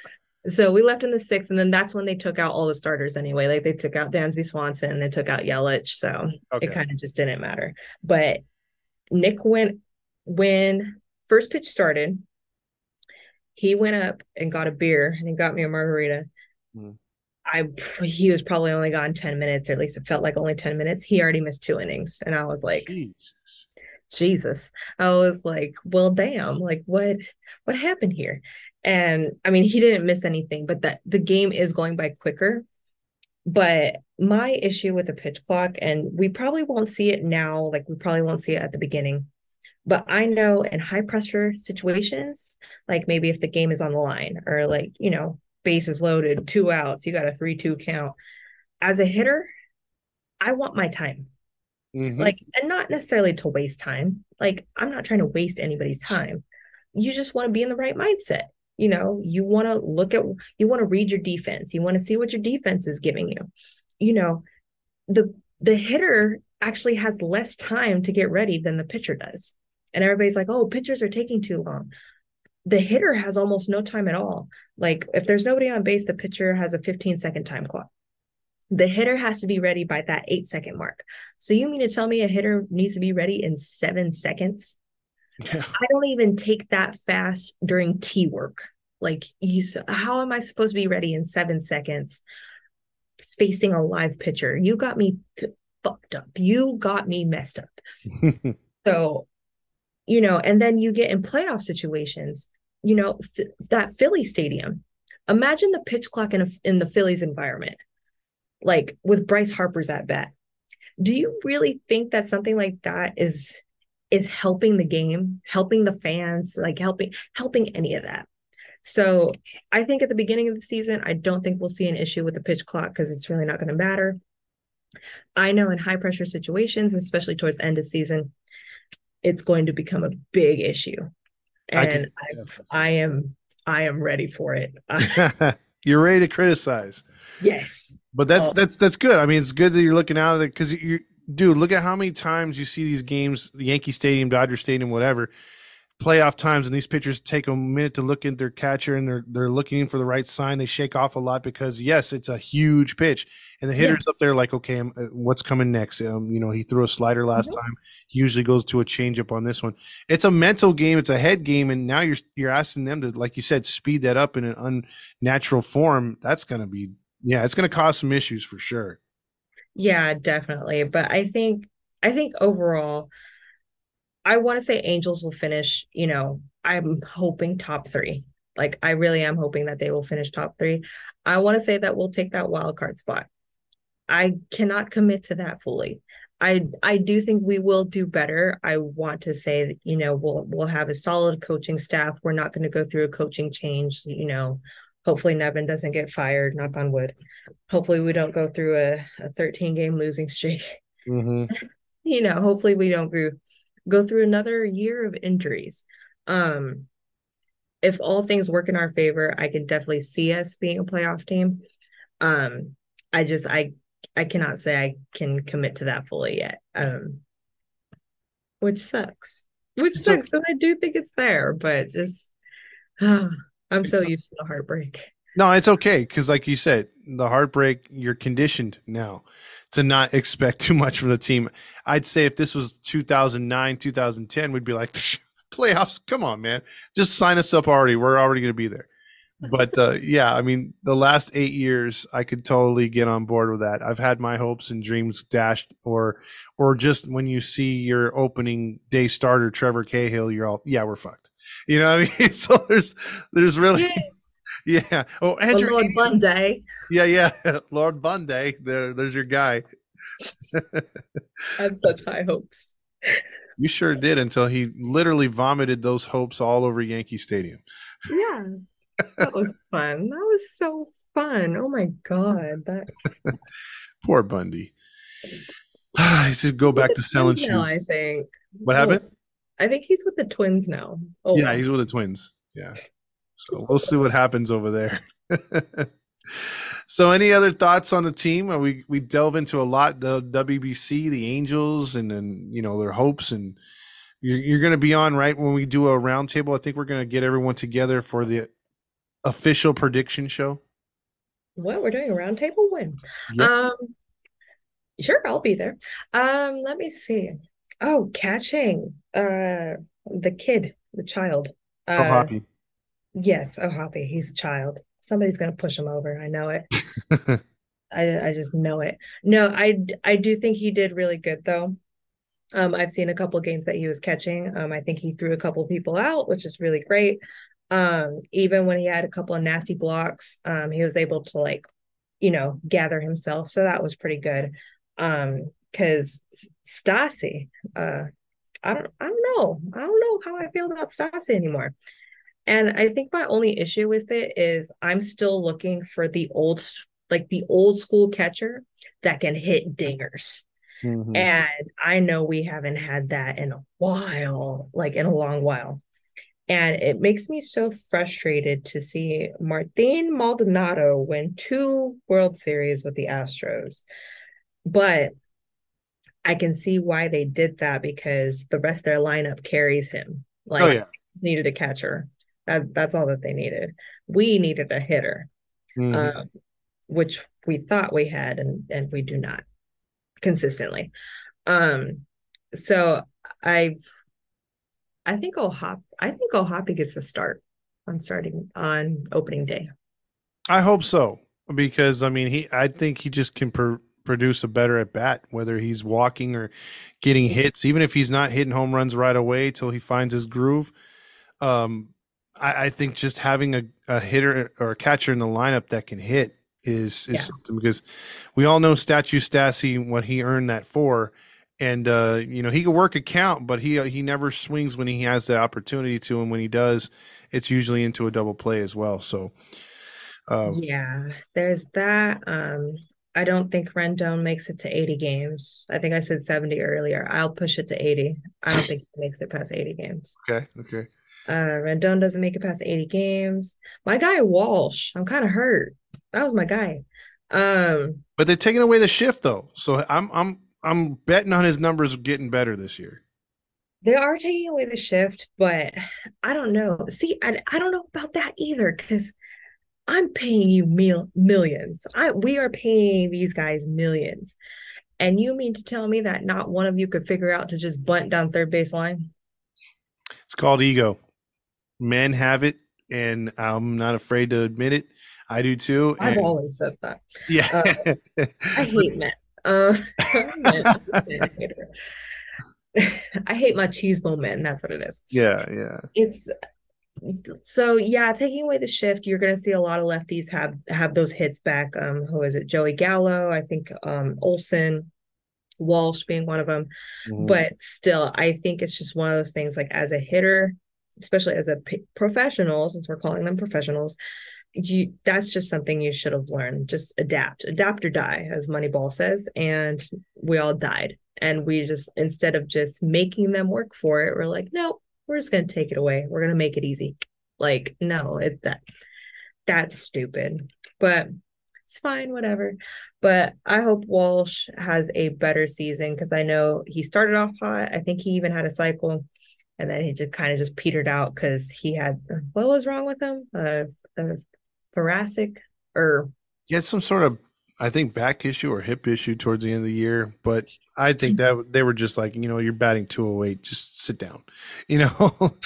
So we left in the sixth, and then that's when they took out all the starters anyway. Like they took out Dansby Swanson, they took out Yelich, so okay. it kind of just didn't matter. But Nick went when first pitch started. He went up and got a beer, and he got me a margarita. Mm. I he was probably only gone ten minutes, or at least it felt like only ten minutes. He already missed two innings, and I was like, Jesus. Jesus. I was like, well, damn, like what what happened here? And I mean, he didn't miss anything, but that the game is going by quicker. But my issue with the pitch clock, and we probably won't see it now, like we probably won't see it at the beginning. But I know in high pressure situations, like maybe if the game is on the line or like, you know, bases loaded, two outs, you got a three two count. As a hitter, I want my time. Mm-hmm. Like, and not necessarily to waste time. Like, I'm not trying to waste anybody's time. You just want to be in the right mindset you know you want to look at you want to read your defense. You want to see what your defense is giving you. You know the the hitter actually has less time to get ready than the pitcher does. And everybody's like oh pitchers are taking too long. The hitter has almost no time at all. Like if there's nobody on base the pitcher has a 15 second time clock. The hitter has to be ready by that eight second mark. So you mean to tell me a hitter needs to be ready in seven seconds yeah. I don't even take that fast during T work. Like you how am I supposed to be ready in 7 seconds facing a live pitcher? You got me fucked up. You got me messed up. so, you know, and then you get in playoff situations, you know, f- that Philly stadium. Imagine the pitch clock in a, in the Phillies environment. Like with Bryce Harper's at bat. Do you really think that something like that is is helping the game, helping the fans, like helping helping any of that. So I think at the beginning of the season, I don't think we'll see an issue with the pitch clock because it's really not going to matter. I know in high pressure situations, especially towards end of season, it's going to become a big issue. And I, can, I am I am ready for it. you're ready to criticize. Yes. But that's oh. that's that's good. I mean, it's good that you're looking out of it because you dude, look at how many times you see these games, Yankee Stadium, Dodger Stadium, whatever, playoff times, and these pitchers take a minute to look at their catcher and they're they're looking for the right sign. They shake off a lot because yes, it's a huge pitch, and the hitter's yeah. up there like, okay, uh, what's coming next? Um, you know, he threw a slider last mm-hmm. time. He usually goes to a changeup on this one. It's a mental game. It's a head game, and now you're you're asking them to, like you said, speed that up in an unnatural form. That's going to be yeah, it's going to cause some issues for sure. Yeah, definitely. But I think I think overall, I want to say Angels will finish, you know, I'm hoping top three. Like I really am hoping that they will finish top three. I want to say that we'll take that wild card spot. I cannot commit to that fully. I I do think we will do better. I want to say that, you know, we'll we'll have a solid coaching staff. We're not going to go through a coaching change, you know. Hopefully Nevin doesn't get fired, knock on wood. Hopefully we don't go through a, a 13 game losing streak. Mm-hmm. you know, hopefully we don't go, go through another year of injuries. Um if all things work in our favor, I can definitely see us being a playoff team. Um I just I I cannot say I can commit to that fully yet. Um, which sucks. Which it's sucks because I do think it's there, but just uh, I'm so used to the heartbreak. No, it's okay because, like you said, the heartbreak. You're conditioned now to not expect too much from the team. I'd say if this was 2009, 2010, we'd be like playoffs. Come on, man, just sign us up already. We're already going to be there but uh, yeah, I mean, the last eight years, I could totally get on board with that. I've had my hopes and dreams dashed, or or just when you see your opening day starter Trevor Cahill, you're all, yeah, we're fucked. You know what I mean? So there's there's really. Yeah. yeah. Oh, Andrew. Lord Bundy. Yeah, yeah. Lord Bundy. There, there's your guy. I had such high hopes. You sure did until he literally vomited those hopes all over Yankee Stadium. Yeah that was fun. That was so fun. Oh my god, that poor Bundy. he should go back to selling shoes. I think. What happened? I think he's with the Twins now. Oh, yeah, he's with the Twins. Yeah. So we'll see what happens over there. so, any other thoughts on the team? We we delve into a lot the WBC, the Angels, and then you know their hopes and. You're, you're going to be on right when we do a roundtable. I think we're going to get everyone together for the official prediction show? Well, we're doing a roundtable when? Yep. Um, sure, I'll be there. Um, let me see. Oh, catching uh the kid, the child. Uh, oh, Hoppy. Yes, oh Hoppy. He's a child. Somebody's gonna push him over. I know it. I I just know it. No, I I do think he did really good though. Um, I've seen a couple games that he was catching. Um, I think he threw a couple people out, which is really great um even when he had a couple of nasty blocks um he was able to like you know gather himself so that was pretty good um because Stassi uh I don't I don't know I don't know how I feel about Stassi anymore and I think my only issue with it is I'm still looking for the old like the old school catcher that can hit dingers mm-hmm. and I know we haven't had that in a while like in a long while and it makes me so frustrated to see Martin Maldonado win two World Series with the Astros. But I can see why they did that because the rest of their lineup carries him. Like oh, yeah. needed a catcher. That that's all that they needed. We needed a hitter, mm-hmm. um, which we thought we had, and and we do not consistently. Um, so I've I think O'Hop I think O'Hoppe gets a start on starting on opening day. I hope so because I mean he I think he just can pr- produce a better at bat whether he's walking or getting hits even if he's not hitting home runs right away till he finds his groove. Um, I, I think just having a, a hitter or a catcher in the lineup that can hit is is yeah. something because we all know Statue Stassi what he earned that for and uh, you know he could work a count, but he he never swings when he has the opportunity to, and when he does, it's usually into a double play as well. So, um, yeah, there's that. Um, I don't think Rendon makes it to 80 games. I think I said 70 earlier. I'll push it to 80. I don't think he makes it past 80 games. Okay, okay. Uh, Rendon doesn't make it past 80 games. My guy Walsh, I'm kind of hurt. That was my guy. Um, but they're taking away the shift though, so I'm I'm I'm betting on his numbers getting better this year. They are taking away the shift, but I don't know. See, I, I don't know about that either because I'm paying you mil- millions. I we are paying these guys millions. And you mean to tell me that not one of you could figure out to just bunt down third base line? It's called ego. Men have it, and I'm not afraid to admit it. I do too. I've always said that. Yeah. Uh, I hate men. Uh, I hate my cheese moment. That's what it is. Yeah, yeah. It's so yeah. Taking away the shift, you're going to see a lot of lefties have have those hits back. Um, who is it? Joey Gallo. I think um Olson. Walsh being one of them. Mhm. But still, I think it's just one of those things like as a hitter, especially as a p- professional, since we're calling them professionals, you that's just something you should have learned. Just adapt, adapt or die, as Moneyball says. And we all died. And we just instead of just making them work for it, we're like, no, we're just gonna take it away. We're gonna make it easy. Like, no, it that that's stupid. But it's fine, whatever. But I hope Walsh has a better season because I know he started off hot. I think he even had a cycle, and then he just kind of just petered out because he had what was wrong with him? Uh thoracic or He had some sort of, I think, back issue or hip issue towards the end of the year. But I think that they were just like, you know, you're batting 208, just sit down. You know?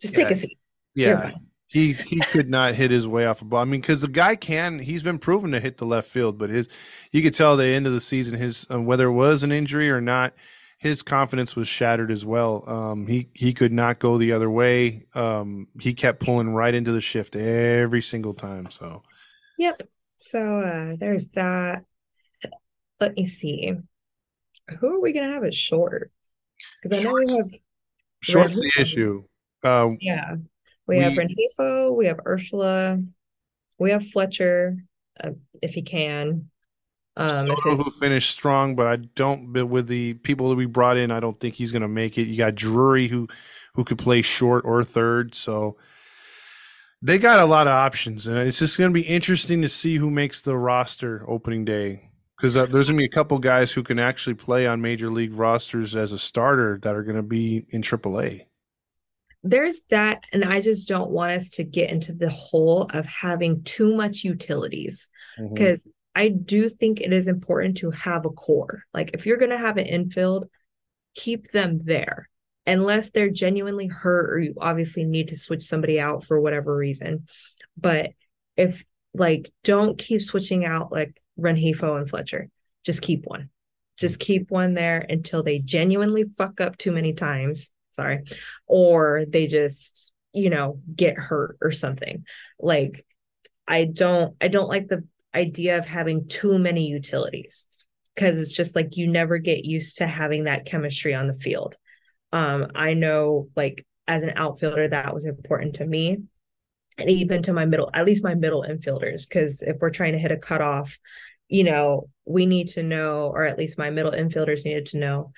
just take a seat. Yeah. He he could not hit his way off a ball. I mean, because the guy can. He's been proven to hit the left field, but his you could tell the end of the season, his um, whether it was an injury or not, his confidence was shattered as well. Um, he he could not go the other way. Um, he kept pulling right into the shift every single time. So Yep. So uh there's that. Let me see. Who are we gonna have at short? Because I know we have short's the issue. Uh, Yeah. We, have We- Rengifo, we have Urshela, we have Fletcher, uh, if he can. Um, if Soto his, who finished strong, but I don't. But with the people that we brought in, I don't think he's going to make it. You got Drury who who could play short or third, so they got a lot of options, and it's just going to be interesting to see who makes the roster opening day. Because uh, there's going to be a couple guys who can actually play on major league rosters as a starter that are going to be in AAA. there's that, and I just don't want us to get into the hole of having too much utilities Mm-hmm. because I do think it is important to have a core. Like if you're going to have an infield, keep them there unless they're genuinely hurt or you obviously need to switch somebody out for whatever reason. But if like don't keep switching out like Rengifo and Fletcher, just keep one. Just keep one there until they genuinely fuck up too many times. Sorry. Or they just, you know, get hurt or something. Like I don't I don't like the idea of having too many utilities because it's just like you never get used to having that chemistry on the field. Um, I know like as an outfielder that was important to me and even to my middle, at least my middle infielders, because if we're trying to hit a cutoff, you know, we need to know, or at least my middle infielders needed to know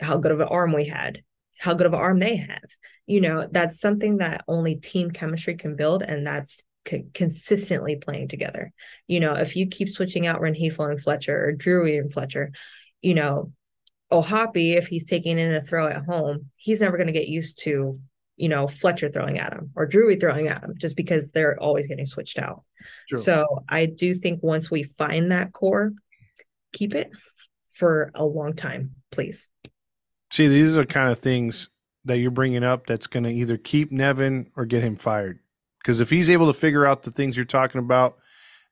how good of an arm we had, how good of an arm they have. You know, that's something that only team chemistry can build, and that's c- consistently playing together. You know, if you keep switching out Rengifo and Fletcher or Drury and Fletcher, you know, O'Hoppe, if he's taking in a throw at home, he's never going to get used to, you know, Fletcher throwing at him or Drury throwing at him just because they're always getting switched out. True. So I do think once we find that core, keep it for a long time, please. See, these are kind of things that you're bringing up that's going to either keep Nevin or get him fired. Because if he's able to figure out the things you're talking about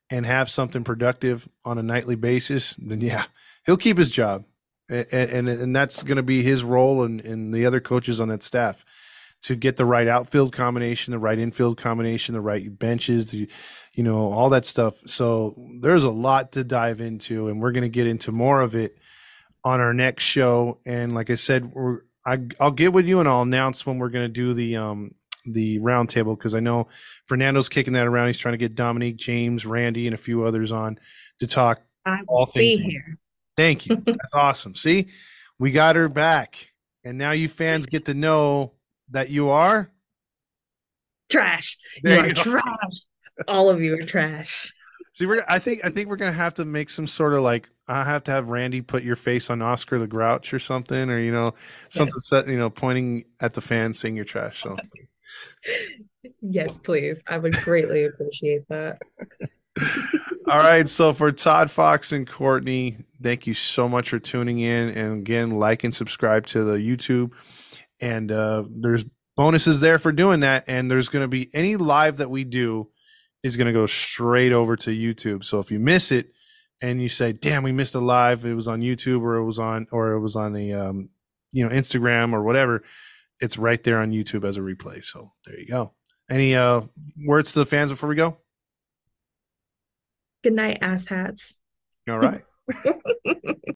and have something productive on a nightly basis, then yeah, he'll keep his job, and and, and that's going to be his role and and the other coaches on that staff to get the right outfield combination, the right infield combination, the right benches, the you know all that stuff. So there's a lot to dive into, and we're going to get into more of it on our next show. And like I said, we're I, I'll get with you and I'll announce when we're going to do the um the roundtable because I know Fernando's kicking that around. He's trying to get Dominique, James, Randy, and a few others on to talk I all will be things. here. Thank you. That's awesome. See, we got her back, and now you fans get to know that you are. Trash. There you you are go. trash. All of you are trash. See, we're. I think. I think we're gonna have to make some sort of like. I have to have Randy put your face on Oscar the Grouch or something, or you know, something Yes. set. You know, pointing at the fans, saying you're trash. So. Yes, please. I would greatly appreciate that. All right. So for Todd Fox and Courtenee, thank you so much for tuning in. And again, like and subscribe to the YouTube. And uh, there's bonuses there for doing that. And there's going to be any live that we do is going to go straight over to YouTube. So if you miss it and you say, damn, we missed a live, it was on YouTube or it was on, or it was on the, um, you know, Instagram or whatever, it's right there on YouTube as a replay. So there you go. Any uh, words to the fans before we go? Good night, ass hats. All right.